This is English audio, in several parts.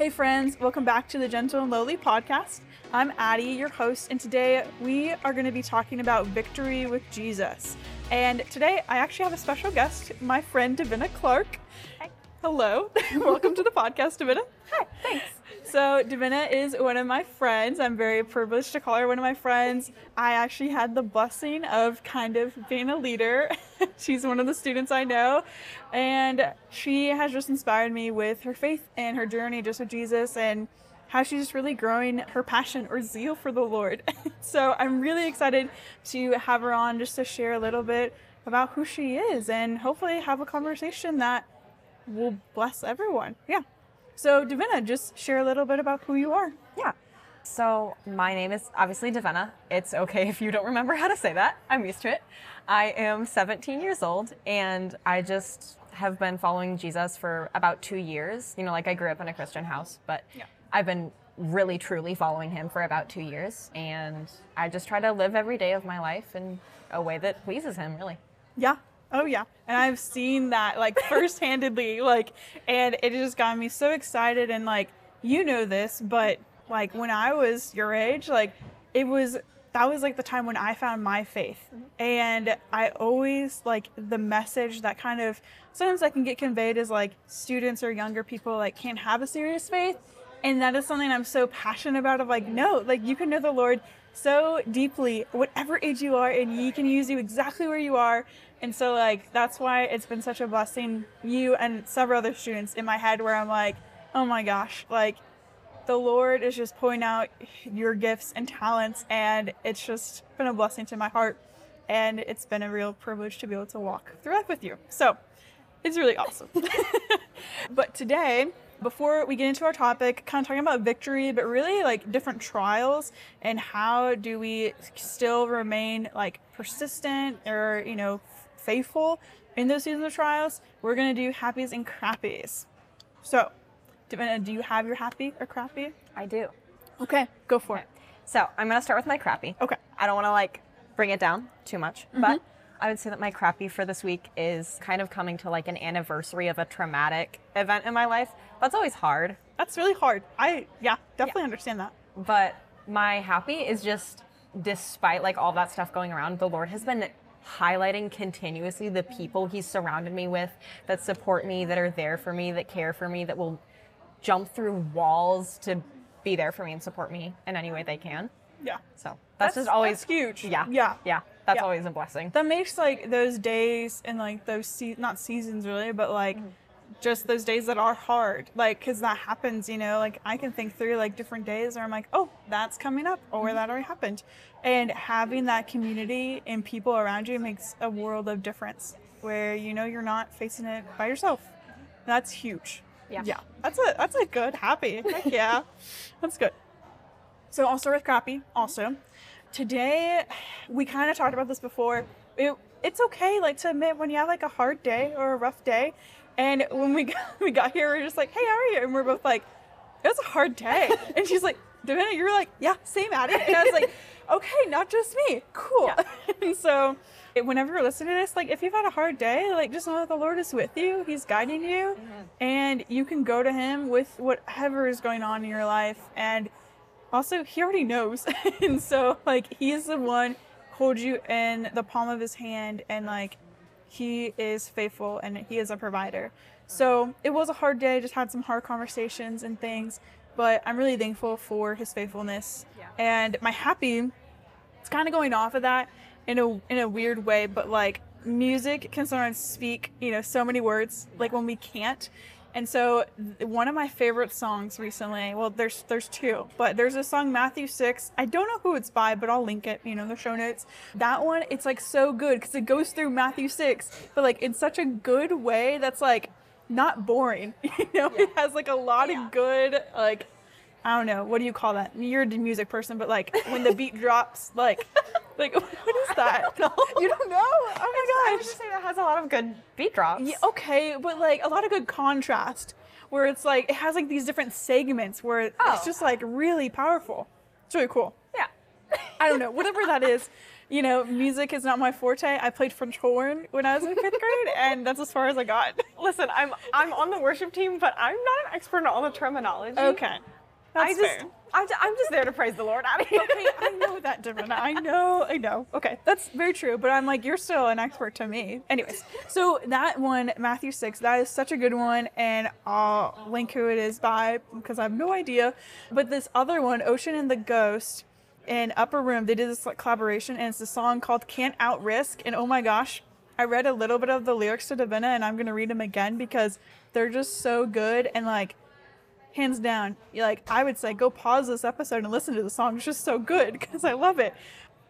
Hey, friends, welcome back to the Gentle and Lowly podcast. I'm Addie, your host, and today we are going to be talking about victory with Jesus. And today I actually have a special guest, my friend Davenna Clark. Hi. Hello. welcome to the podcast, Davenna. Hi, thanks. So, Davenna is one of my friends. I'm very privileged to call her one of my friends. I actually had the blessing of kind of being a leader. She's one of the students I know, and she has just inspired me with her faith and her journey just with Jesus and how she's just really growing her passion or zeal for the Lord. so, I'm really excited to have her on just to share a little bit about who she is and hopefully have a conversation that will bless everyone. Yeah. So, Davenna, just share a little bit about who you are. Yeah. So, my name is obviously Davenna. It's okay if you don't remember how to say that. I'm used to it. I am 17 years old and I just have been following Jesus for about two years. You know, like I grew up in a Christian house, but Yeah. I've been really truly following him for about two years. And I just try to live every day of my life in a way that pleases him, really. Yeah. Oh yeah. And I've seen that like first-handedly like and it just got me so excited and like you know this, but like when I was your age, like it was that was like the time when I found my faith. And I always like the message that kind of sometimes I can get conveyed as like students or younger people like can't have a serious faith. And that is something I'm so passionate about of like, no, like you can know the Lord so deeply, whatever age you are, and He can use you exactly where you are. And so, like, that's why it's been such a blessing, you and several other students in my head, where I'm like, oh my gosh, like, the Lord is just pouring out your gifts and talents, and it's just been a blessing to my heart. And it's been a real privilege to be able to walk through life with you. So, it's really awesome. but today, before we get into our topic, kind of talking about victory, but really like different trials and how do we still remain like persistent or, you know, faithful in those seasons of trials, we're going to do happies and crappies. So, Davenna, do you have your happy or crappy? I do. Okay, go for it. So I'm gonna start with my crappy. Okay. I don't want to like bring it down too much, mm-hmm. but I would say that my crappy for this week is kind of coming to like an anniversary of a traumatic event in my life. That's always hard, That's really hard. I, yeah, definitely understand that. but my happy is just despite like all that stuff going around, the Lord has been highlighting continuously the people he's surrounded me with that support me, that are there for me, that care for me, that will jump through walls to be there for me and support me in any way they can. Yeah. So that's, just always that's huge. Yeah. Yeah. Yeah. That's Yeah. always a blessing. that makes like those days and like those se- not seasons really but like mm-hmm. Just those days that are hard like because that happens you know like i can think through like different days where i'm like oh that's coming up or mm-hmm. that already happened and having that community and people around you makes a world of difference where you know you're not facing it by yourself that's huge Yeah. yeah that's a that's a good happy Heck yeah that's good so I'll start with crappy also. Today, we kind of talked about this before. It, it's okay like to admit when you have like a hard day or a rough day. And when we got, we got here, we are just like, hey, how are you? And we're both like, it was a hard day. and she's like, Davenna, you were like, yeah, same at it. And I was like, okay, not just me. Cool. and so it- whenever you're listening to this, like if you've had a hard day, like just know that the Lord is with you. He's guiding you. Mm-hmm. And you can go to him with whatever is going on in your life. And also he already knows and so like he's the one holds you in the palm of his hand and like he is faithful and he is a provider. So it was a hard day just had some hard conversations and things but i'm really thankful for his faithfulness. Yeah. and my happy it's kind of going off of that in a in a weird way but like music can sometimes speak you know so many words like when we can't and so one of my favorite songs recently well there's there's two but there's a song matthew 6 i don't know who it's by but i'll link it you know in the show notes that one it's like so good because it goes through matthew 6 but like in such a good way that's like not boring you know it has like a lot of good like I don't know. What do you call that? You're a music person, but like when the beat drops, like, like what is that? You don't know? Oh I my was gosh. just saying that has a lot of good beat drops. Yeah, okay, but like a lot of good contrast, where it's like it has like these different segments where it's Oh. just like really powerful. It's really cool. Yeah. I don't know, whatever that is. you know, music is not my forte. I played French horn when I was in fifth grade, and that's as far as I got. Listen, I'm I'm on the worship team, but I'm not an expert on all the terminology. Okay. That's I just fair. I, am just there to praise the Lord here. okay, I know that, Davenna. I know, I know. Okay, that's very true. But I'm like, you're still an expert to me. Anyways, so that one, Matthew 6, that is such a good one. And I'll link who it is by because I have no idea. But this other one, Ocean and the Ghost, in Upper Room, they did this like, collaboration. And it's a song called Can't Out Risk. And oh my gosh, I read a little bit of the lyrics to Davenna and I'm going to read them again because they're just so good. And like, hands down. You're like I would say go pause this episode and listen to the song. It's just so good because I love it.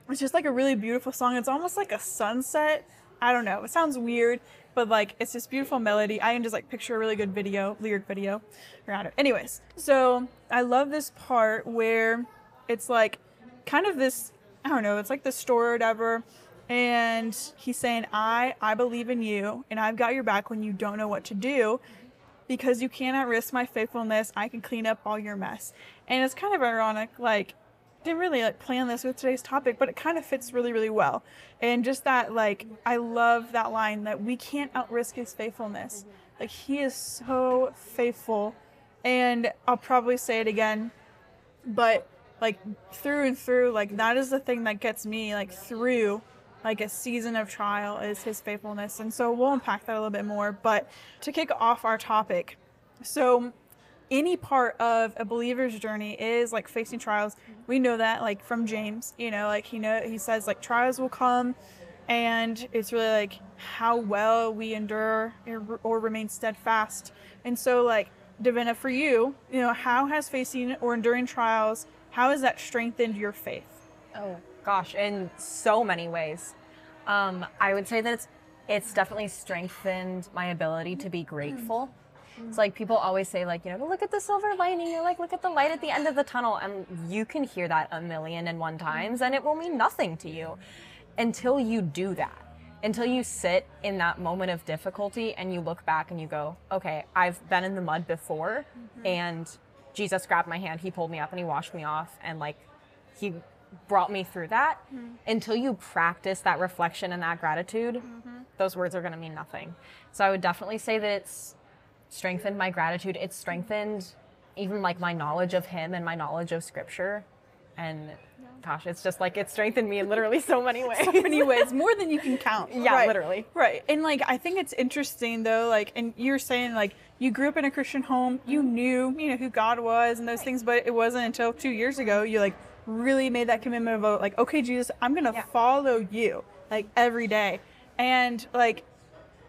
It's just like a really beautiful song. It's almost like a sunset. I don't know. It sounds weird, but like it's this beautiful melody. I can just like picture a really good video, lyric video around it. Anyways, so I love this part where it's like kind of this I don't know, it's like the story or whatever. And he's saying, I I believe in you and I've got your back when you don't know what to do because you cannot risk my faithfulness. I can clean up all your mess. And it's kind of ironic, like, didn't really like plan this with today's topic, but it kind of fits really, really well. And just that, like, I love that line that we can't outrisk his faithfulness. Like, he is so faithful. And I'll probably say it again, but like through and through, like, that is the thing that gets me, like, through like a season of trial is his faithfulness. And so we'll unpack that a little bit more. But to kick off our topic, so any part of a believer's journey is like facing trials. We know that like from James, you know, like he know he says like trials will come and it's really like how well we endure or remain steadfast. And so like Davenna for you, you know, how has facing or enduring trials, how has that strengthened your faith? Oh, gosh, in so many ways. Um, I would say that it's it's definitely strengthened my ability to be grateful. It's like people always say, like, you know, look at the silver lining, you're like, look at the light at the end of the tunnel. And you can hear that a million and one times, and it will mean nothing to you until you do that. Until you sit in that moment of difficulty and you look back and you go, okay, I've been in the mud before, mm-hmm. and Jesus grabbed my hand, he pulled me up, and he washed me off, and like, he brought me through that. Mm-hmm. until you practice that reflection and that gratitude mm-hmm. those words are going to mean nothing. So i would definitely say that it's strengthened my gratitude. It's strengthened even like my knowledge of him and my knowledge of scripture. And gosh it's just like it strengthened me in literally so many ways. so many ways. More than you can count. Yeah right. literally. Right. And like i think it's interesting though like and you're saying like you grew up in a christian home. You knew you know who god was and those right. things but it wasn't until two years ago you like really made that commitment of like, okay, Jesus, I'm gonna yeah. follow you like every day. And like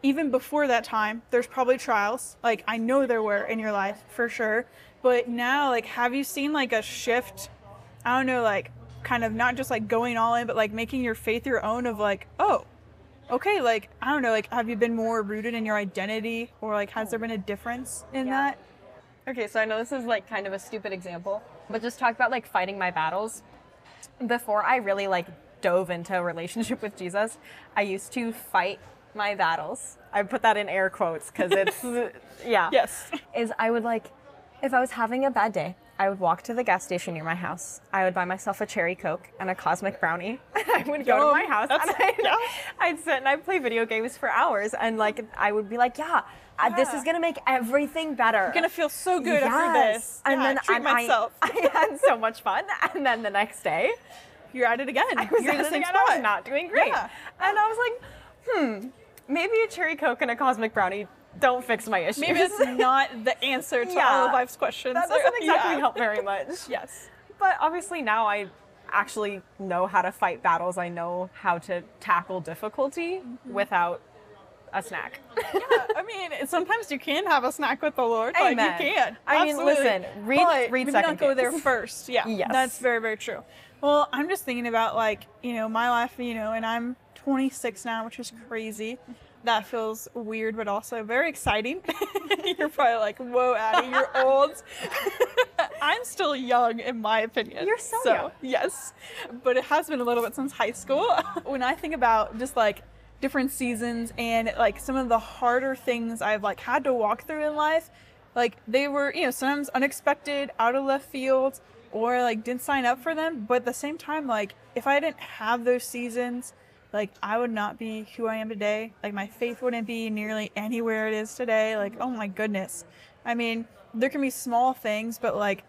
even before that time, there's probably trials. Like I know there were in your life for sure. But now, like, have you seen like a shift? I don't know, like kind of not just like going all in, but like making your faith your own of like, oh, okay, like I don't know, like have you been more rooted in your identity or like has there oh. been a difference in yeah. that? Okay, so I know this is like kind of a stupid example, but just talk about like fighting my battles. Before I really like dove into a relationship with Jesus, I used to fight my battles. I put that in air quotes because it's yeah. Yes. Is I would like if I was having a bad day, I would walk to the gas station near my house. I would buy myself a cherry coke and a cosmic brownie. I would go to my house and I'd, yeah. I'd sit and I'd play video games for hours and like I would be like, yeah, yeah. this is gonna make everything better. I'm gonna feel so good yes. after this. And yeah, then treat myself. I, I, had so much fun. And then the next day, you're at it again. I was you're at the same spot. I was not doing great. And I was like, hmm, maybe a cherry coke and a cosmic brownie don't fix my issues. Maybe it's not the answer to yeah. all of life's questions. That doesn't exactly yeah. help very much. yes. But obviously now I actually know how to fight battles. I know how to tackle difficulty mm-hmm. without a snack. yeah, I mean, sometimes you can have a snack with the Lord. Amen. Like you can. I mean, listen, read, but read maybe not go there first. Yeah, yes. that's very, very true. Well, I'm just thinking about like, you know, my life, you know, and I'm 26 now, which is crazy that feels weird, but also very exciting. you're probably like, whoa, Addie, you're old. I'm still young, in my opinion. You're so, so young. Yes. But it has been a little bit since high school. when I think about just like different seasons and like some of the harder things I've like had to walk through in life, like they were, you know, sometimes unexpected, out of left field, or like didn't sign up for them. But at the same time, like if I didn't have those seasons, like I would not be who I am today. Like my faith wouldn't be nearly anywhere it is today. Like, oh my goodness. I mean, there can be small things, but like,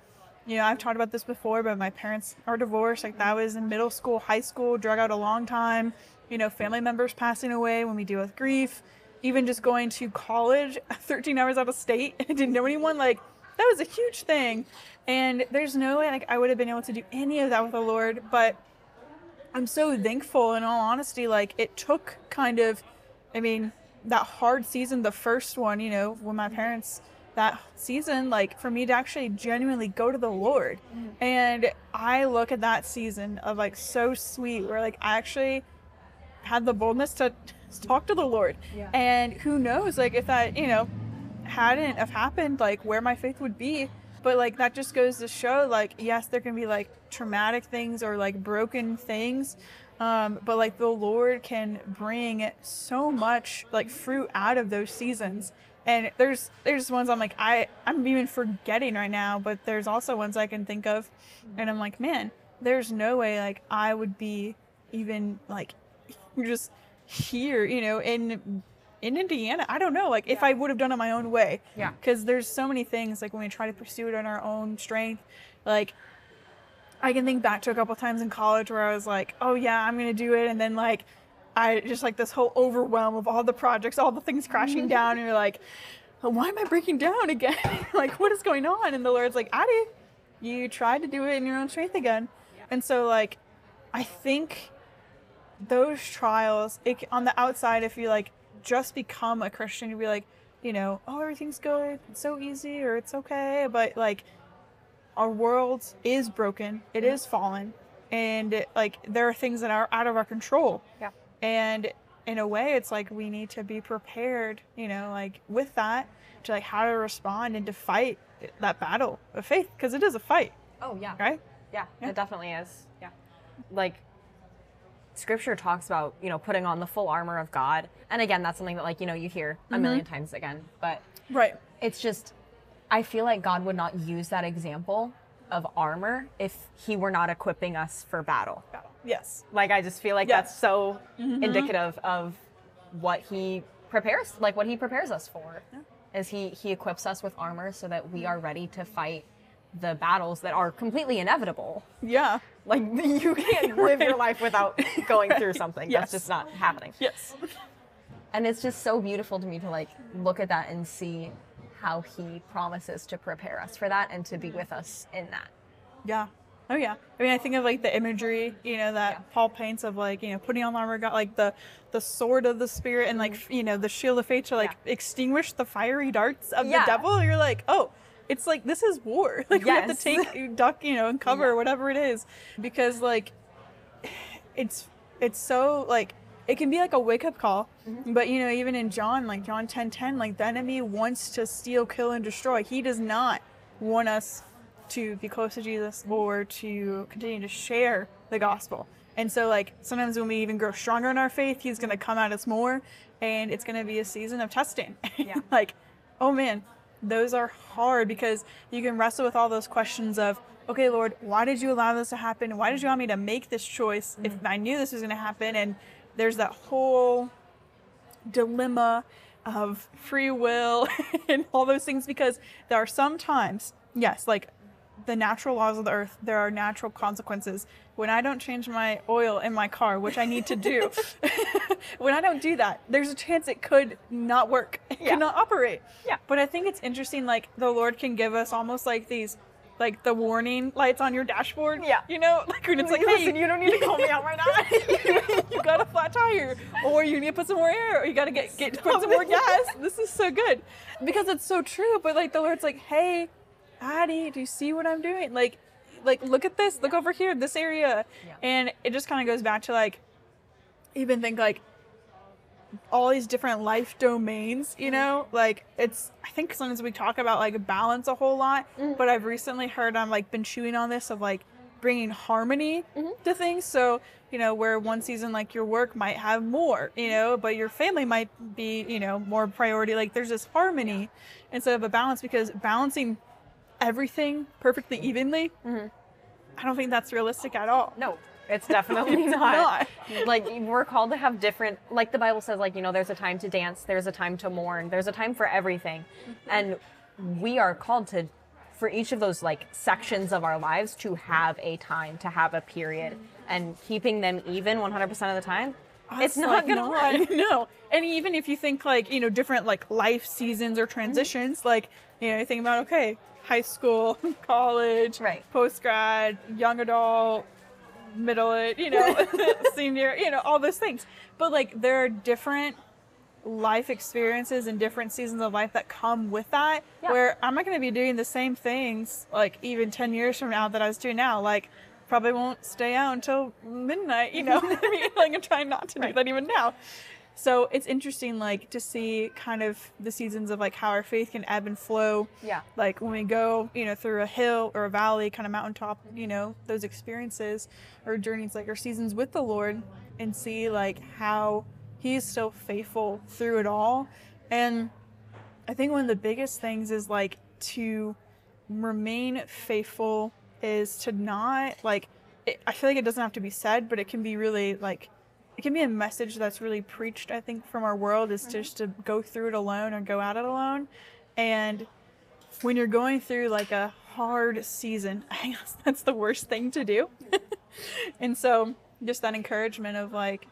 you know, I've talked about this before, but my parents are divorced. Like that was in middle school, high school, drug out a long time. You know, family members passing away when we deal with grief. Even just going to college 13 hours out of state and didn't know anyone, like that was a huge thing. And there's no way like I would have been able to do any of that with the Lord, but I'm so thankful in all honesty. Like it took kind of, I mean, that hard season, the first one, you know, when my parents, that season, like for me to actually genuinely go to the Lord. Mm-hmm. And I look at that season of like so sweet where like I actually had the boldness to talk to the Lord. Yeah. And who knows, like if that, you know, hadn't have happened, like where my faith would be. But like that just goes to show, like yes, there can be like traumatic things or like broken things, um, but like the Lord can bring so much like fruit out of those seasons. And there's there's ones I'm like I I'm even forgetting right now, but there's also ones I can think of, and I'm like, man, there's no way like I would be even like just here, you know, in in Indiana. I don't know, like if Yeah. I would have done it my own way. Yeah. Because there's so many things like when we try to pursue it on our own strength, like I can think back to a couple times in college where I was like, oh yeah, I'm gonna do it, and then like I just like this whole overwhelm of all the projects, all the things crashing down, and you're like, "Oh, why am I breaking down again? like what is going on? And the Lord's like, Addie, you tried to do it in your own strength again, and so like I think those trials it, on the outside if you like just become a christian you'd be like you know oh everything's good it's so easy or it's okay but like our world is broken it is fallen and it, like there are things that are out of our control Yeah. and in a way it's like we need to be prepared you know like with that to like how to respond and to fight that battle of faith because it is a fight Oh yeah. right Yeah, Yeah. it definitely is. Yeah. Like scripture talks about, you know, putting on the full armor of God. And again, that's something that like, you know, you hear a mm-hmm. million times again. But right it's just I feel like God would not use that example of armor if he were not equipping us for battle. yes Like I just feel like Yeah. that's so mm-hmm. indicative of what he prepares like what he prepares us for. Is he he equips us with armor so that we are ready to fight the battles that are completely inevitable. yeah Like you can't live your life without going through something. Yes. That's just not happening. yes And it's just so beautiful to me to like look at that and see how he promises to prepare us for that and to be with us in that. Yeah. Oh yeah. I mean, I think of like the imagery, you know, that Yeah. Paul paints of like, you know, putting on the armor of God, like the the sword of the spirit and like, you know, the shield of faith to like Mm-hmm. Yeah. extinguish the fiery darts of Yeah. the devil. You're like, oh, it's like this is war. Like we have to take duck, you know, and cover Yeah. whatever it is, because like, it's it's so like it can be like a wake up call. Mm-hmm. But you know, even in John, like John ten ten, like the enemy wants to steal, kill, and destroy. He does not want us to be close to Jesus or to continue to share the gospel. And so like sometimes when we even grow stronger in our faith, he's gonna come at us more and it's gonna be a season of testing. Yeah. like, oh man, those are hard because you can wrestle with all those questions of, okay, Lord, why did you allow this to happen? Why did you want me to make this choice if mm-hmm. I knew this was gonna happen? And there's that whole dilemma of free will and all those things because there are some times, yes, like the natural laws of the earth, there are natural consequences. When I don't change my oil in my car, which I need to do, when I don't do that, there's a chance it could not work, it Yeah. could not operate. Yeah. But I think it's interesting, like the Lord can give us almost like these, like the warning lights on your dashboard. Yeah. You know, like when it's like, Listen, hey, you don't need to call me out right now. you got a flat tire, or you need to put some more air, or you got to get get put some more gas. This is so good because it's so true. But like the Lord's like, hey, Addie, do you see what I'm doing? Like, like look at this, look over here, this area, Yeah. and it just kind of goes back to like, even think like all these different life domains, you mm-hmm. know? Like it's I think sometimes we talk about like balance a whole lot, mm. but I've recently heard I'm like been chewing on this of like bringing harmony mm-hmm. to things. So, you know, where one season like your work might have more, you mm-hmm. know, but your family might be, you know, more priority. Like there's this harmony instead of a balance because balancing everything perfectly mm-hmm. evenly mm-hmm. I don't think that's realistic at all. No, it's definitely It's not. Like we're called to have different like the Bible says like, you know, there's a time to dance, there's a time to mourn, there's a time for everything. Mm-hmm. And we are called to for each of those like sections of our lives to have a time, to have a period and keeping them even 100% of the time. Oh, it's not to not. work. No. And even if you think like, you know, different like life seasons or Mm-hmm. transitions, like, you know, you think about, okay, high school, college, Right. post grad, young adult, middle, you know, senior, you know, all those things. But like, there are different life experiences and different seasons of life that come with that Yeah. where I'm not going to be doing the same things like even 10 years from now that I was doing now like probably won't stay out until midnight you know I mean like I'm trying not to do Right. that even now so it's interesting like to see kind of the seasons of like how our faith can ebb and flow Yeah. like when we go you know through a hill or a valley kind of mountaintop you know those experiences or journeys like our seasons with the lord and see like how he's still faithful through it all and i think one of the biggest things is like to remain faithful is to not like it, i feel like it doesn't have to be said but it can be really like it can be a message that's really preached i think from our world is mm-hmm. just to go through it alone or go at it alone and when you're going through like a hard season i guess that's the worst thing to do and so just that encouragement of like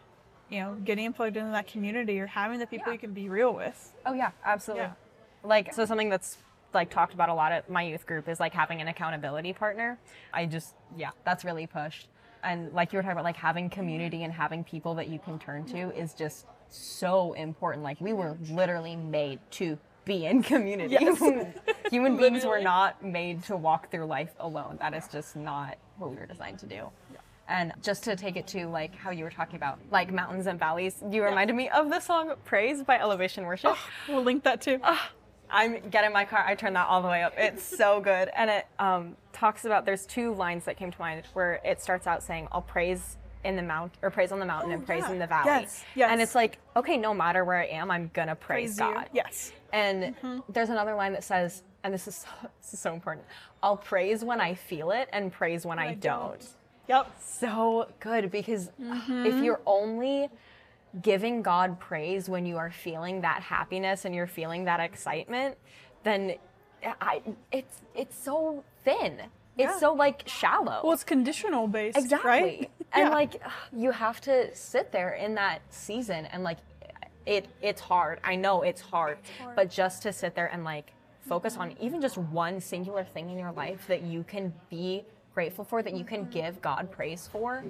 you know getting plugged into that community or having the people Yeah. you can be real with Oh yeah, absolutely. Yeah. Like so something that's like talked about a lot at my youth group is like having an accountability partner. I just yeah, that's really pushed. And like you were talking about like having community and having people that you can turn to is just so important. Like we were literally made to be in community. Yes. Human beings were not made to walk through life alone. That is just not what we were designed to do. And just to take it to like how you were talking about like mountains and valleys, you reminded me of the song Praise by Elevation Worship. Oh, we'll link that too ah, I'm getting my car. I turn that all the way up. It's so good, and it um, talks about. There's two lines that came to mind where it starts out saying, "I'll praise in the mount or praise on the mountain and praise Oh, yeah. in the valley." Yes, yes. And it's like, okay, no matter where I am, I'm gonna praise, Praise you. God. yes And there's another line that says, and this is so, this is so important. I'll praise when I feel it and praise when I, don't. yep So good because Mm-hmm. if you're only giving God praise when you are feeling that happiness and you're feeling that excitement, then I it's it's so thin. It's so like shallow. Well, it's conditional based, exactly. right? And Yeah. like you have to sit there in that season and like it it's hard. I know it's hard. hard. But just to sit there and like focus on mm-hmm. even just one singular thing in your life that you can be grateful for, that you can mm-hmm. give God praise for.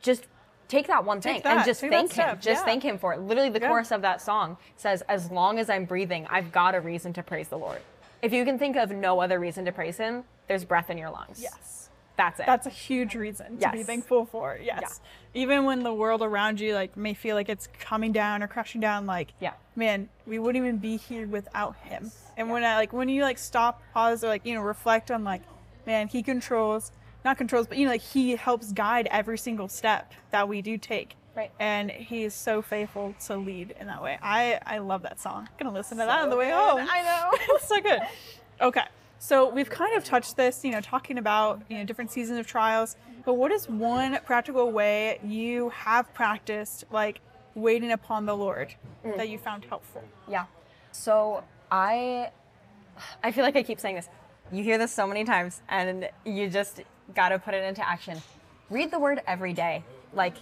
Just take that one thing Take and just thank him. step, Just yeah. thank him for it. Literally the Yeah. chorus of that song says, As long as I'm breathing, I've got a reason to praise the Lord. If you can think of no other reason to praise him, there's breath in your lungs. yes That's it. that's a huge reason to be thankful for yes Yeah. even when the world around you like may feel like it's coming down or crashing down like Yeah. man we wouldn't even be here without him and when i like when you like stop pause or like you know reflect on like man he controls not controls but you know like he helps guide every single step that we do take Right. and he is so faithful to lead in that way i i love that song i'm gonna listen to that on the way good. home I know. it's so good. Okay. So we've kind of touched this, you know, talking about, you know, different seasons of trials, but what is one practical way you have practiced like waiting upon the Lord mm. that you found helpful? Yeah. So I I feel like I keep saying this. You hear this so many times and you just got to put it into action. Read the word every day. Like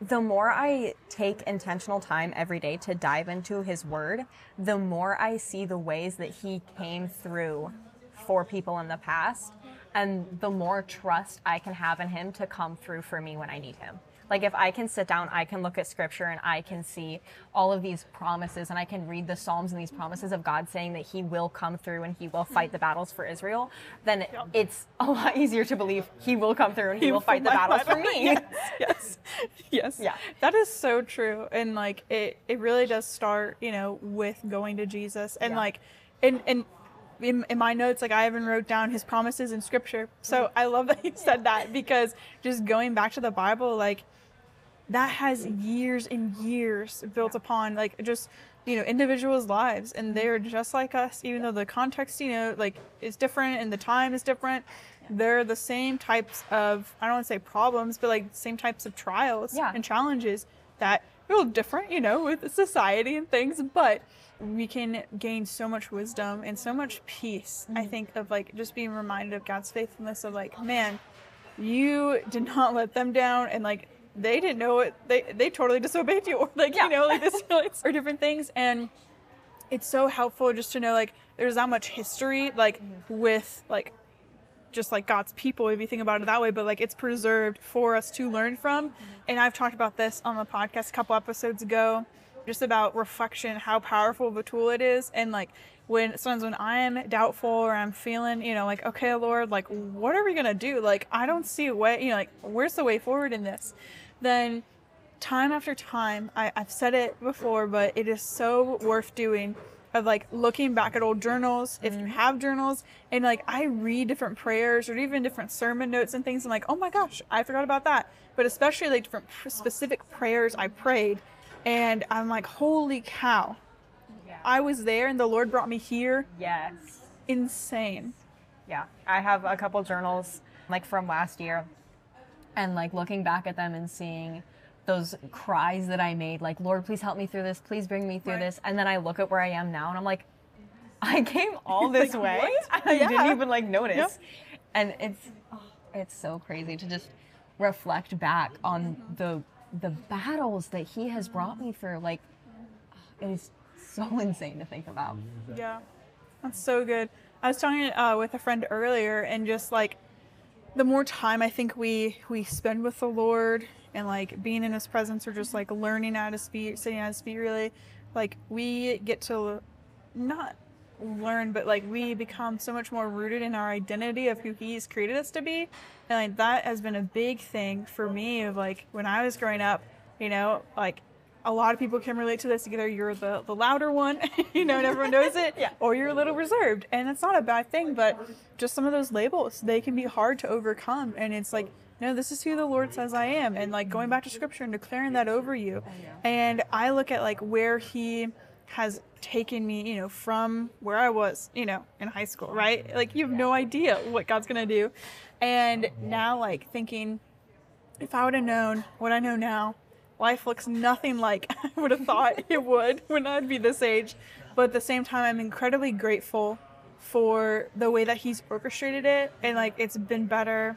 the more I take intentional time every day to dive into his word, the more I see the ways that he came through for people in the past and the more trust I can have in him to come through for me when I need him. Like if I can sit down, I can look at scripture and I can see all of these promises and I can read the Psalms and these promises of God saying that he will come through and he will fight the battles for Israel, then it's a lot easier to believe he will come through and he will fight the battles for me. yes, yes, yes. Yeah. That is so true. And like it, it really does start, you know, with going to Jesus and Yeah. like, and and in, in my notes, like I even wrote down his promises in Scripture. So mm-hmm. I love that you said that because just going back to the Bible, like that has years and years built upon like just you know individuals' lives, and mm-hmm. they're just like us, even though the context you know like is different and the time is different. They're the same types of I don't want to say problems, but like same types of trials Yeah. and challenges that are a little different, you know, with society and things, but we can gain so much wisdom and so much peace. I mm-hmm. think of like just being reminded of God's faithfulness of like, man, you did not let them down and like they didn't know it. They they totally disobeyed you. Or like Yeah. you know like this or different things. And it's so helpful just to know like there's that much history like with like just like God's people if you think about it that way. But like it's preserved for us to learn from. Mm-hmm. And I've talked about this on the podcast a couple episodes ago just about reflection how powerful of a tool it is. And like when sometimes when I'm doubtful or I'm feeling you know like okay Lord like what are we gonna do? Like I don't see a way you know like where's the way forward in this then time after time I, i've said it before but it is so worth doing of like looking back at old journals if you mm-hmm. have journals and like i read different prayers or even different sermon notes and things. I'm like oh my gosh i forgot about that. But especially like different pr- specific prayers i prayed and i'm like holy cow. I was there and the lord brought me here. Yes. insane. Yeah, I have a couple journals like from last year, and like looking back at them and seeing those cries that I made, like Lord, please help me through this, please bring me through Right. this, and then I look at where I am now, and I'm like, I came all this Like, way, what? I Yeah. didn't even like notice, and it's oh, it's so crazy to just reflect back on the the battles that He has brought me through, like. It is so insane to think about. Yeah, that's so good. I was talking uh, with a friend earlier, and just like the more time I think we we spend with the Lord and like being in His presence, or just like learning how to speak, sitting how to speak, really, like we get to not learn, but like we become so much more rooted in our identity of who He's created us to be, and like that has been a big thing for me. Of like when I was growing up, you know, like a lot of people can relate to this. Either you're the, the louder one, you know, and everyone knows it, Yeah. or you're a little reserved. And it's not a bad thing, but just some of those labels, they can be hard to overcome. And it's like, no, this is who the Lord says I am. And like going back to scripture and declaring that over you. And I look at like where He has taken me, you know, from where I was, you know, in high school, right? Like you have no idea what God's going to do. And now, like thinking, if I would have known what I know now, life looks nothing like I would have thought it would when I'd be this age. But at the same time, I'm incredibly grateful for the way that he's orchestrated it and like it's been better.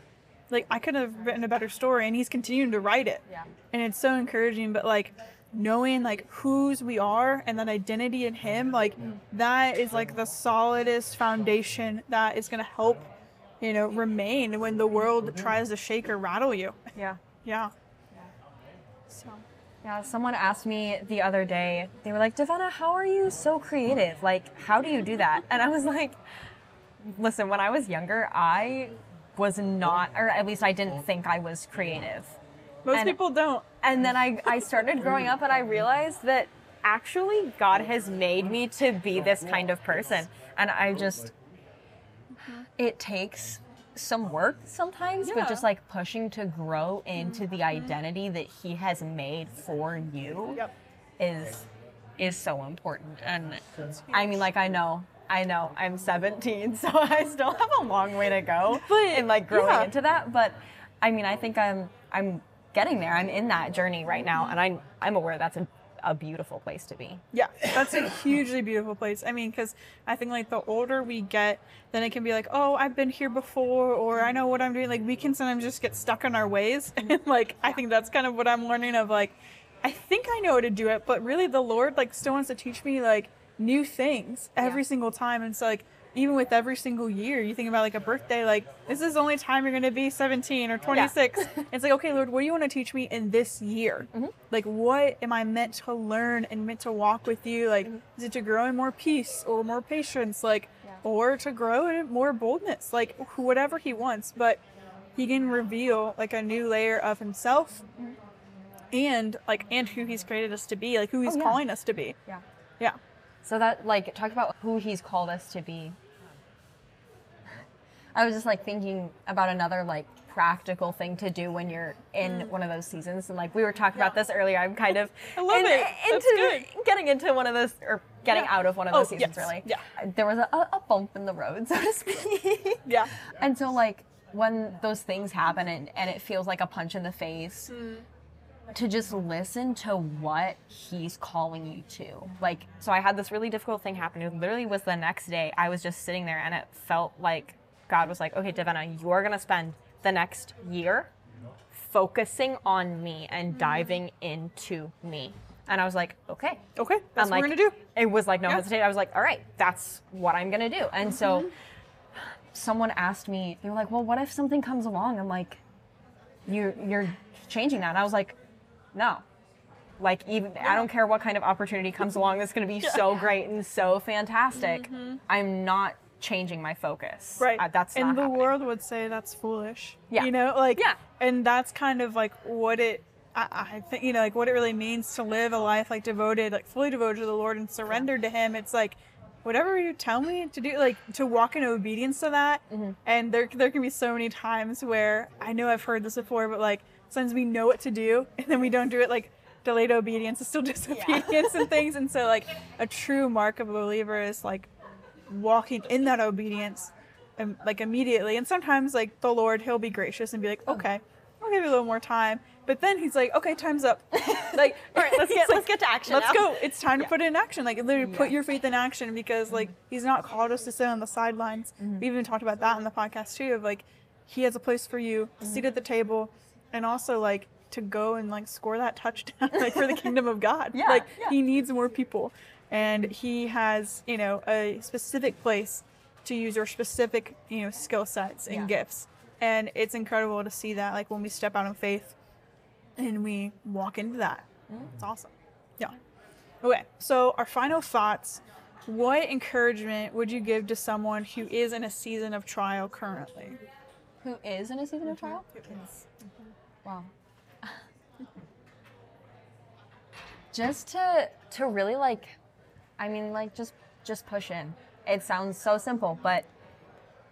Like I could have written a better story and he's continuing to write it. Yeah. And it's so encouraging, but like knowing like whose we are and that identity in him, like that is like the solidest foundation that is gonna help, you know, remain when the world tries to shake or rattle you. Yeah. Yeah. So Yeah, someone asked me the other day, they were like, Davenna, how are you so creative? Like, how do you do that? And I was like, listen, when I was younger, I was not, or at least I didn't think I was creative. most And- people don't. And then I, I started growing up and I realized that actually God has made me to be this kind of person. And I just, it takes some work sometimes, Yeah. but just like pushing to grow into the mm-hmm. identity that He has made for you Yep. is is so important. And I mean, like I know, I know, I'm 17, so I still have a long way to go But, in like growing yeah. into that. But I mean, I think I'm I'm getting there. I'm in that journey right now, and I'm I'm aware that's a, a beautiful place to be. Yeah, that's a hugely beautiful place. I mean, because I think like the older we get, then it can be like, oh, I've been here before, or I know what I'm doing. Like we can sometimes just get stuck in our ways, and like I think that's kind of what I'm learning of. Like, I think I know how to do it, but really the Lord like still wants to teach me like new things every Yeah. single time. And so like even with every single year, you think about like a birthday, like this is the only time you're gonna be 17 or 26. it's like, okay, Lord, what do you want to teach me in this year? Mm-hmm. Like, what am I meant to learn and meant to walk with you? Like, mm-hmm. is it to grow in more peace or more patience? Like, or to grow in more boldness? Like, whatever He wants. But He can reveal like a new layer of Himself. Mm-hmm. And like, and who he's created us to be, like who he's Oh, yeah. calling us to be. Yeah. Yeah. So that like talk about who he's called us to be. I was just like thinking about another like practical thing to do when you're in one of those seasons. And like we were talking about this earlier, I'm kind of I love it. That's into getting into one of those or getting Yeah. out of one of Oh, those seasons yes. really. Yeah. There was a, a bump in the road, so to speak. Yeah. And so like when those things happen and, and it feels like a punch in the face, Hmm. to just listen to what he's calling you to. Like, so I had this really difficult thing happen. It literally was the next day. I was just sitting there and it felt like God was like, okay, Davenna, you're going to spend the next year focusing on me and mm-hmm. diving into me. And I was like, okay. Okay, that's And, what we're gonna do. It was like no Yeah. hesitation. I was like, all right, that's what I'm gonna do. And so mm-hmm. someone asked me, they were like, well, what if something comes along? I'm like, you're you're changing that. And I was like, no. Like even I don't care what kind of opportunity comes along that's gonna be so great and so fantastic. Mm-hmm. I'm not changing my focus. Right. Uh, that's and the happening. world would say that's foolish. Yeah. You know, like Yeah. And that's kind of like what it. I, I think you know, like what it really means to live a life like devoted, like fully devoted to the Lord and surrendered to Him. It's like whatever you tell me to do, like to walk in obedience to that. Mm-hmm. And there, there can be so many times where I know I've heard this before, but like sometimes we know what to do and then we don't do it. Like delayed obedience is still disobedience and things. And so like a true mark of a believer is like walking in that obedience um, like immediately and sometimes like the lord he'll be gracious and be like okay i'll give you a little more time but then he's like okay time's up like All right, let's get- like, let's get to action let's now." go it's time to put it in action like literally put Yeah. Mm-hmm. your faith in action because like he's not called us to sit on the sidelines we even talked about that in the podcast too of like he has a place for you Mm-hmm. seat at the table and also like to go and like score that touchdown like for the kingdom of god Yeah, like yeah. he needs more people and he has you know a specific place to use your specific you know skill sets and Yeah. gifts. And it's incredible to see that like when we step out in faith and we walk into that. Mm. It's awesome. Yeah. Okay so our final thoughts. What encouragement would you give to someone who is in a season of trial currently? Who is in a season of mm-hmm. trial? Mm-hmm. Wow. just to to really like I mean like just just push in. It sounds so simple, but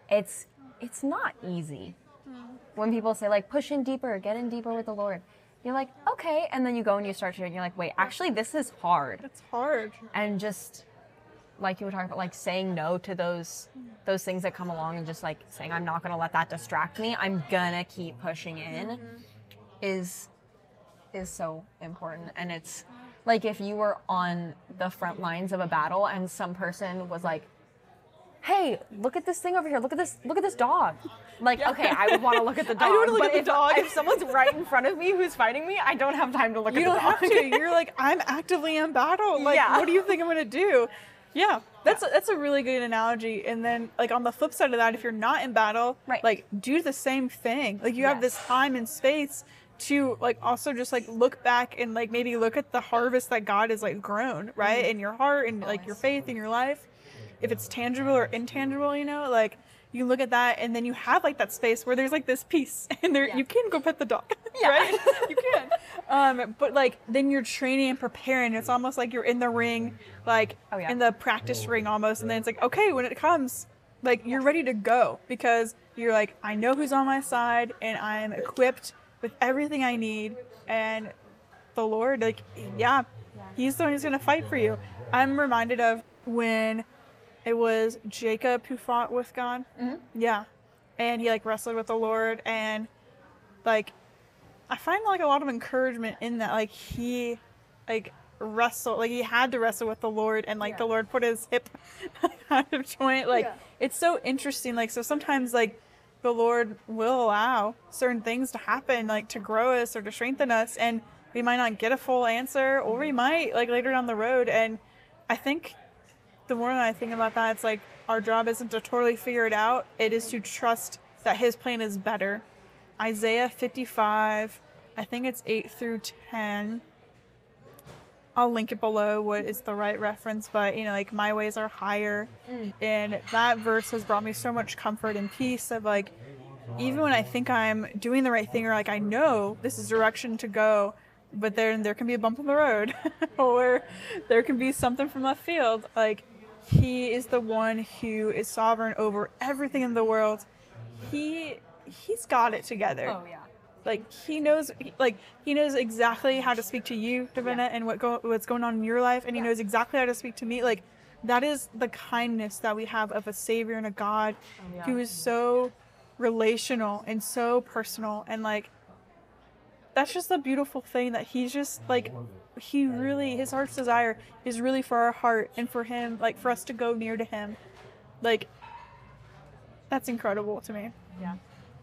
it's it's not easy. Hmm. When people say like push in deeper, get in deeper with the Lord. You're like, "Okay." And then you go and you start to and you're like, "Wait, actually this is hard." it's hard and just like you were talking about like saying no to those hmm. those things that come along and just like saying i'm not going to let that distract me i'm gonna keep pushing in mm-hmm. is is so important and it's like if you were on the front lines of a battle and some person was like hey look at this thing over here. Look at this look at this dog. Like okay i would want to look at the dog I do wanna look at the if, dog. if someone's right in front of me who's fighting me i don't have time to look you at don't the dog. have to. You're like i'm actively in battle. Like Yeah. what do you think i'm gonna do? Yeah that's a, that's a really good analogy. And then like on the flip side of that if you're not in battle Right. like do the same thing. Like you have this time and space to like also just like look back and like maybe look at the harvest that god has like grown right Mm-hmm. in your heart and like your faith in your life if it's tangible or intangible you know like you look at that and then you have like that space where there's like this peace and there Yeah. you can go pet the dog Yeah. right you can um but like then you're training and preparing it's almost like you're in the ring like Oh, yeah. in the practice ring almost and then it's like okay when it comes like you're ready to go because you're like i know who's on my side and i'm equipped with everything i need and the lord like yeah he's the one who's going to fight for you i'm reminded of when it was jacob who fought with god mm-hmm. yeah and he like wrestled with the lord and like I find like a lot of encouragement in that. Like he, like wrestled, like he had to wrestle with the Lord, and like the Lord put his hip out of joint. Like Yeah. it's so interesting. Like so sometimes like the Lord will allow certain things to happen, like to grow us or to strengthen us, and we might not get a full answer, or we might like later down the road. And I think the more I think about that, it's like our job isn't to totally figure it out. It is to trust that His plan is better. Isaiah 55, I think it's 8 through 10. I'll link it below what is the right reference, but you know, like my ways are higher. Mm. And that verse has brought me so much comfort and peace of like, even when I think I'm doing the right thing or like I know this is direction to go, but then there can be a bump in the road or there can be something from left field. Like he is the one who is sovereign over everything in the world he he's got it together. Oh yeah. Like he knows, like he knows exactly how to speak to you, Davenna, Yeah. and what go, what's going on in your life, and he knows exactly how to speak to me. Like that is the kindness that we have of a Savior and a God Oh, yeah. who is so relational and so personal, and like that's just the beautiful thing that he's just like he really his heart's desire is really for our heart and for him, like for us to go near to him, like that's incredible to me. Yeah.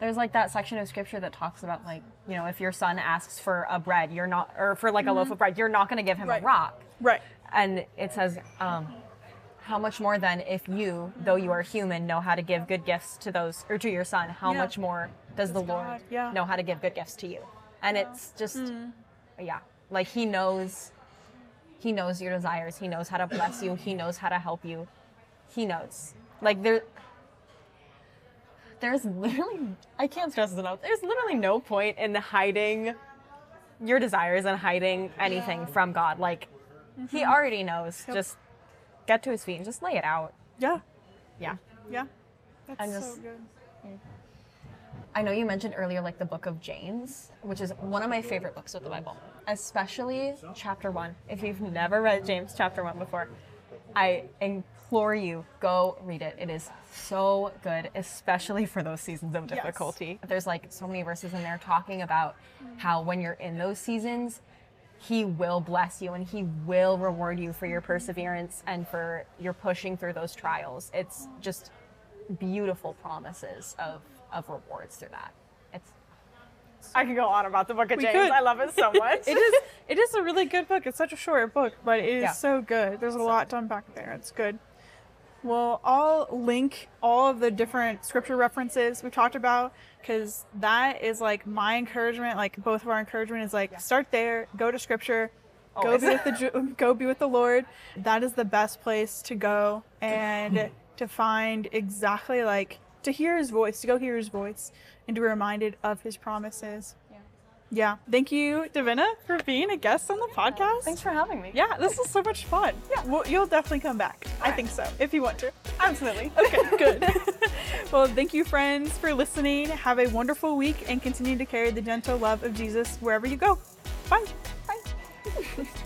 There's like that section of scripture that talks about like, you know, if your son asks for a bread, you're not or for like a loaf of bread, you're not gonna give him Right. a rock. Right. And it says, um, how much more then if you, though you are human, know how to give good gifts to those or to your son, how Yeah. much more does the Does Lord God, yeah. know how to give good gifts to you? And it's just Mm. yeah. Like he knows he knows your desires. He knows how to bless you. He knows how to help you. He knows. Like there there's literally I can't stress this enough. There's literally no point in hiding your desires and hiding anything from God. Like he already knows. Mm-hmm. Yep. Just get to his feet and just lay it out. Yeah. Yeah. Yeah. That's I'm so just- good. I know you mentioned earlier like the book of James, which is one of my favorite books of the Bible, especially chapter 1. If you've never read James chapter 1 before, I implore you go read it. It is so good, especially for those seasons of Yes. difficulty. There's like so many verses in there talking about how when you're in those seasons, he will bless you and he will reward you for your perseverance and for your pushing through those trials. It's just beautiful promises of of rewards through that. It's I could go on about the book of We James. could. I love it so much. It is it is a really good book. It's such a short book, but it is Yeah. so good. There's a lot to unpack there. It's good. Well, I'll link all of the different scripture references we've talked about because that is like my encouragement. Like both of our encouragement is like start there, go to scripture, go be with the go be with the Lord. That is the best place to go and hmm. to find exactly like to hear His voice, to go hear His voice, and to be reminded of His promises. Yeah. Thank you, Davenna, for being a guest on the podcast. Thanks for having me. Yeah, this was so much fun. Yeah. Well, you'll definitely come back. I think so, if you want to. Absolutely. Okay, good. well, thank you, friends, for listening. Have a wonderful week and continue to carry the gentle love of Jesus wherever you go. Bye. Bye.